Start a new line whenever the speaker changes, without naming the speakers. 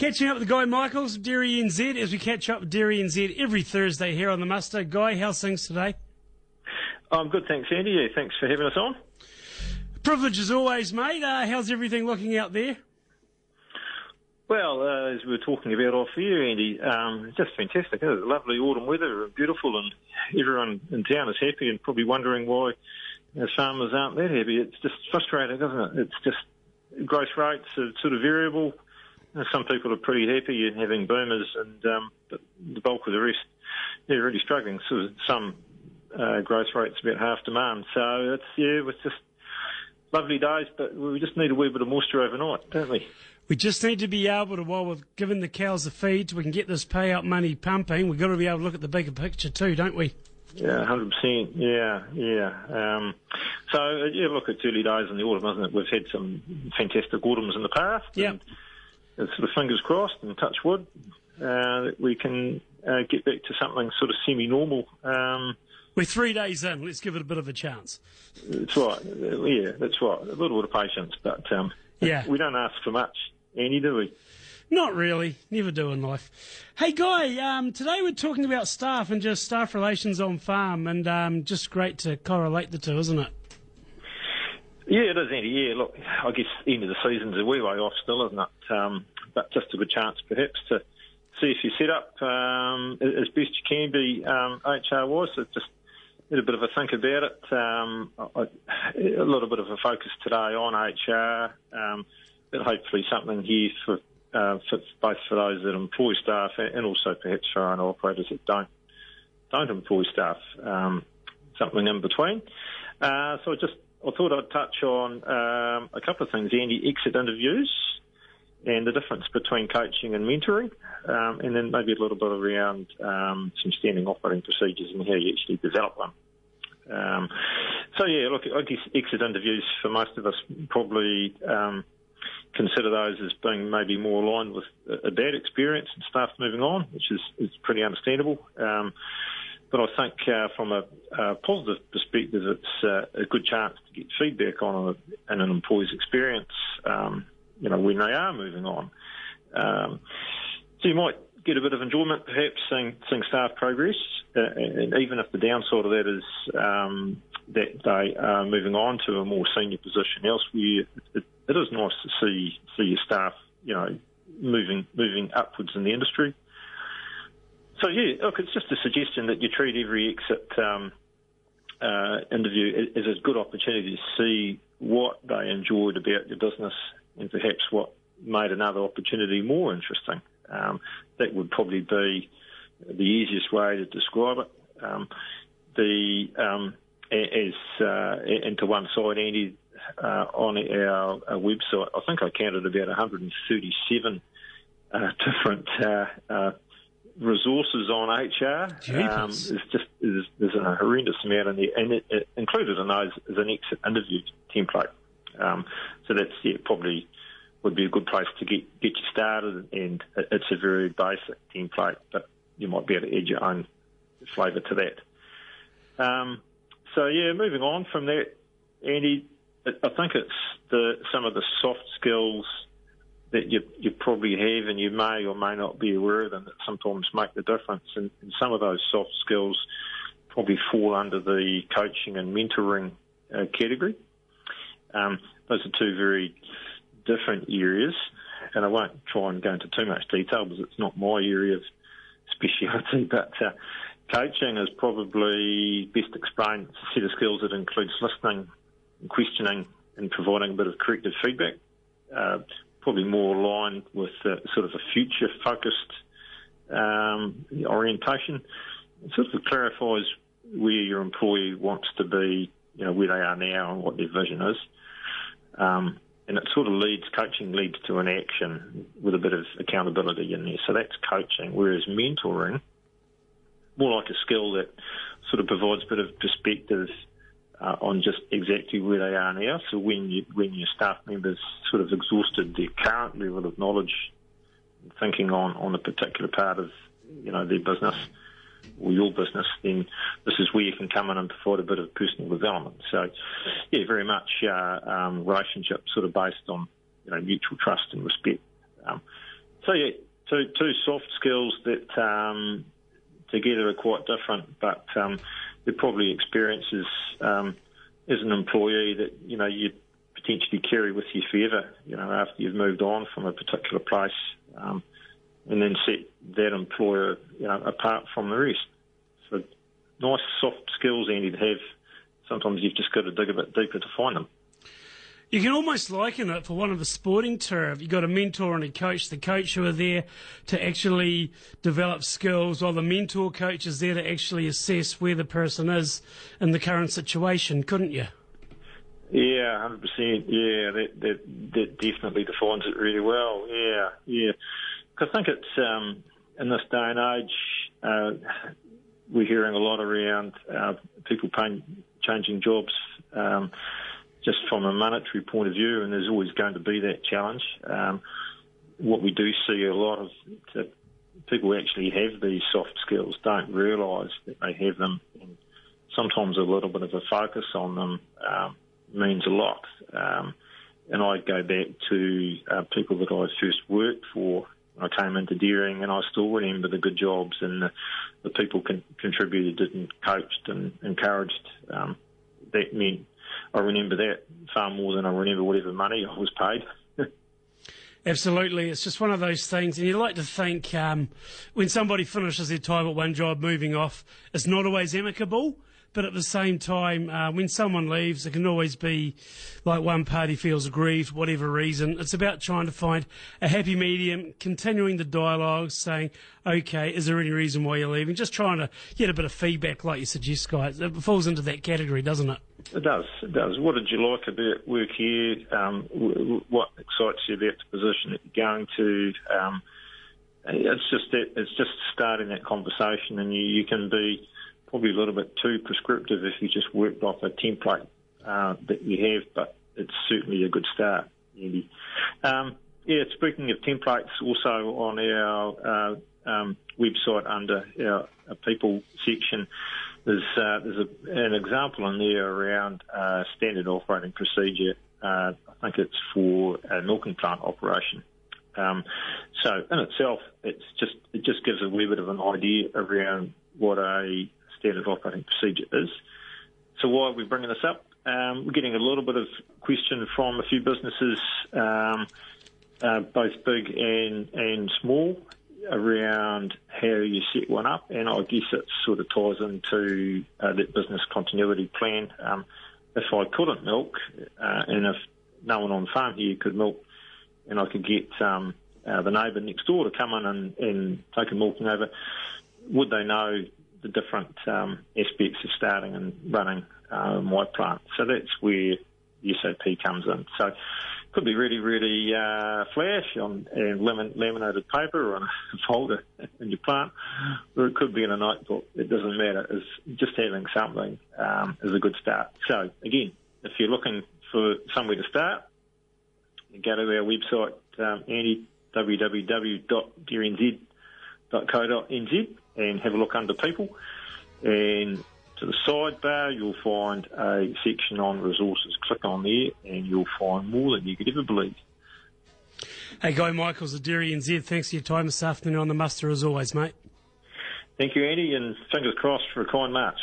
Catching up with Guy Michaels, Dairy NZ, as we catch up with Dairy NZ every Thursday here on the Muster. Guy, how's things today?
I'm good, thanks, Andy. Yeah, thanks for having us on.
Privilege as always, mate. Uh, how's everything looking out there?
Well, uh, as we were talking about off here, Andy, um, just fantastic. It's lovely autumn weather, beautiful, and everyone in town is happy and probably wondering why as farmers aren't that happy. It's just frustrating, isn't it? It's just growth rates are sort of variable. Some people are pretty happy and having boomers, and um, but the bulk of the rest, they're really struggling. So some uh, growth rates about half demand. So it's yeah, it's just lovely days, but we just need a wee bit of moisture overnight, don't we?
We just need to be able to, while we're giving the cows the feed, so we can get this payout money pumping. We've got to be able to look at the bigger picture too, don't we?
Yeah, hundred percent. Yeah, yeah. Um, so uh, yeah, look, it's early days in the autumn, isn't it? We've had some fantastic autumns in the past.
Yeah.
Sort of fingers crossed and touch wood uh, that we can uh, get back to something sort of semi-normal. Um,
We're three days in. Let's give it a bit of a chance.
that's right. Yeah, that's right. A little bit of patience, but um,
Yeah.
we don't ask for much, Andy, do we?
Not really. Never do in life. Hey, Guy, um, today we're talking about staff and just staff relations on farm, and um, just great to correlate the two, isn't it?
Yeah, it is, Andy. Yeah, look, I guess the end of the season's a wee way off still, isn't it? Um, but just a good chance, perhaps, to see if you set up um, as best you can be um, HR wise. So just a bit of a think about it. Um, a little bit of a focus today on HR, um, but hopefully something here for, uh, for both for those that employ staff and also perhaps for our operators that don't don't employ staff. Um, something in between. Uh, so I just I thought I'd touch on um, a couple of things, Andy. Exit interviews and the difference between coaching and mentoring, um, and then maybe a little bit around um, some standing operating procedures and how you actually develop them. Um, so yeah, look, I guess exit interviews for most of us probably um, consider those as being maybe more aligned with a bad experience and staff moving on, which is, is pretty understandable. Um, but I think uh, from a, a positive perspective, it's uh, a good chance to get feedback on a, an employee's experience, um, you know, when they are moving on. Um, so you might get a bit of enjoyment, perhaps, seeing, seeing staff progress, uh, and even if the downside of that is um, that they are moving on to a more senior position elsewhere, it, it is nice to see see your staff, you know, moving moving upwards in the industry. So yeah, look, it's just a suggestion that you treat every exit um, uh, interview as a good opportunity to see what they enjoyed about your business and perhaps what made another opportunity more interesting. Um, that would probably be the easiest way to describe it. Um, the um, as uh, and to one side, Andy, uh, on our, our website, I think I counted about 137 uh, different uh, uh, resources on HR. It's just there's, there's a horrendous amount in there, and it, it included in those is an exit interview template. Um, so that's yeah, probably would be a good place to get get you started, and it- it's a very basic template, but you might be able to add your own flavour to that. Um, so yeah, moving on from that, Andy, I think it's the some of the soft skills that you you probably have and you may or may not be aware of them that sometimes make the difference. And, and some of those soft skills probably fall under the coaching and mentoring uh, category. Um, those are two very different areas, and I won't try and go into too much detail because it's not my area of speciality. But uh, coaching is probably best explained. It's a set of skills that includes listening, and questioning, and providing a bit of corrective feedback. Uh, probably more aligned with uh, sort of a future-focused um, orientation. It sort of clarifies where your employee wants to be, you know, where they are now and what their vision is. Um, and it sort of leads, coaching leads to an action with a bit of accountability in there. So that's coaching. Whereas mentoring, more like a skill that sort of provides a bit of perspective uh, on just exactly where they are now. So when you, when your staff members sort of exhausted their current level of knowledge, thinking on, on a particular part of, you know, their business or your business, then this is where you can come in and provide a bit of personal development. So, yeah, very much uh, um, relationship sort of based on, you know, mutual trust and respect. Um, So yeah, two two soft skills that um, together are quite different, but um, they're probably experiences um, as an employee that you know you potentially carry with you forever. You know, after you've moved on from a particular place, um, and then set that employer you know apart from the rest. So nice soft skills, Andy, to have. Sometimes you've just got to dig a bit deeper to find them.
You can almost liken it for one of the sporting turf. You've got a mentor and a coach. The coach who are there to actually develop skills, while the mentor coach is there to actually assess where the person is in the current situation, couldn't you?
Yeah, hundred percent. Yeah, that, that that definitely defines it really well. Yeah, yeah. I think it's um, in this day and age, uh, we're hearing a lot around uh, people paying, changing jobs. Um, just from a monetary point of view, and there's always going to be that challenge. Um, what we do see a lot of people actually have these soft skills don't realise that they have them, and sometimes a little bit of a focus on them um, means a lot. Um, and I go back to uh, people that I first worked for. I came into dairying, and I still remember the good jobs and the, the people con- contributed and coached and encouraged. Um, that meant I remember that far more than I remember whatever money I was paid.
Absolutely, it's just one of those things, and you like to think um, when somebody finishes their time at one job, moving off, it's not always amicable. But at the same time, uh, when someone leaves, it can always be like one party feels aggrieved, whatever reason. It's about trying to find a happy medium, continuing the dialogue, saying, okay, is there any reason why you're leaving? Just trying to get a bit of feedback, like you suggest, guys. It falls into that category, doesn't it?
It does. It does. What did you like about work here? Um, what excites you about the position that you're going to? Um, it's just that, it's just starting that conversation, and you, you can be probably a little bit too prescriptive if you just worked off a template uh, that you have, but it's certainly a good start, Andy. Um, yeah, speaking of templates, also on our uh, um, website under our, our, people section, there's, uh, there's a, an example in there around uh, standard operating procedure. Uh, I think it's for a milking plant operation. Um, so in itself, it's just it just gives a wee bit of an idea around what a standard operating procedure is. So why are we bringing this up? Um, we're getting a little bit of question from a few businesses, um, uh, both big and, and small, around how you set one up, and I guess it sort of ties into uh, that business continuity plan. Um, if I couldn't milk, uh, and if no one on the farm here could milk, and I could get um, uh, the neighbour next door to come in and, and take a milking over, would they know the different um, aspects of starting and running uh, my plant. So that's where SOP comes in. So it could be really, really uh, flash on and lamin- laminated paper or on a folder in your plant, or it could be in a notebook. It doesn't matter. It's just having something um, is a good start. So again, if you're looking for somewhere to start, go to our website, um, Andy, www.dairyNZ.co.nz and have a look under people. And to the sidebar, you'll find a section on resources. Click on there, and you'll find more than you could ever believe.
Hey, Guy Michaels of Dairy NZ, thanks for your time this afternoon on the muster as always, mate.
Thank you, Andy, and fingers crossed for a kind March.